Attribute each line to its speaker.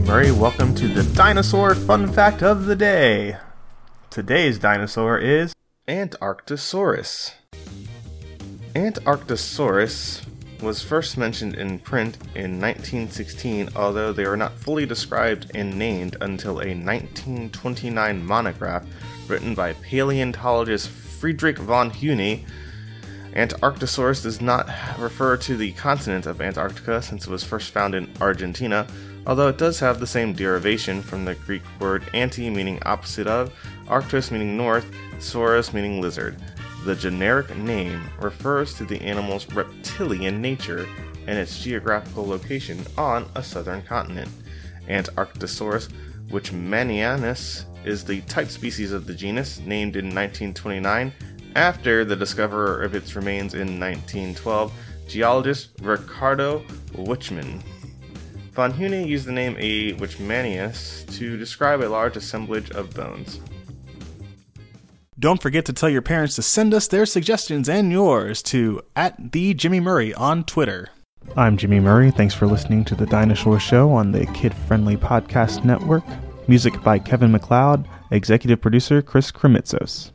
Speaker 1: Murray. Welcome to the dinosaur fun fact of the day. Today's dinosaur is
Speaker 2: Antarctosaurus. Antarctosaurus was first mentioned in print in 1916, although they were not fully described and named until a 1929 monograph written by paleontologist Friedrich von Huene. Antarctosaurus does not refer to the continent of Antarctica since it was first found in Argentina, although it does have the same derivation from the Greek word anti meaning opposite of, arctos meaning north, saurus meaning lizard. The generic name refers to the animal's reptilian nature and its geographical location on a southern continent. Antarctosaurus wichmannianus is the type species of the genus, named in 1929 after the discoverer of its remains in 1912, geologist Ricardo Wichmann. Von Huene used the name A. wichmannius to describe a large assemblage of bones.
Speaker 1: Don't forget to tell your parents to send us their suggestions and yours to at the Jimmy Murray on Twitter.
Speaker 3: I'm Jimmy Murray. Thanks for listening to the Dinosaur Show on the Kid Friendly Podcast Network. Music by Kevin MacLeod, executive producer Chris Kremitzos.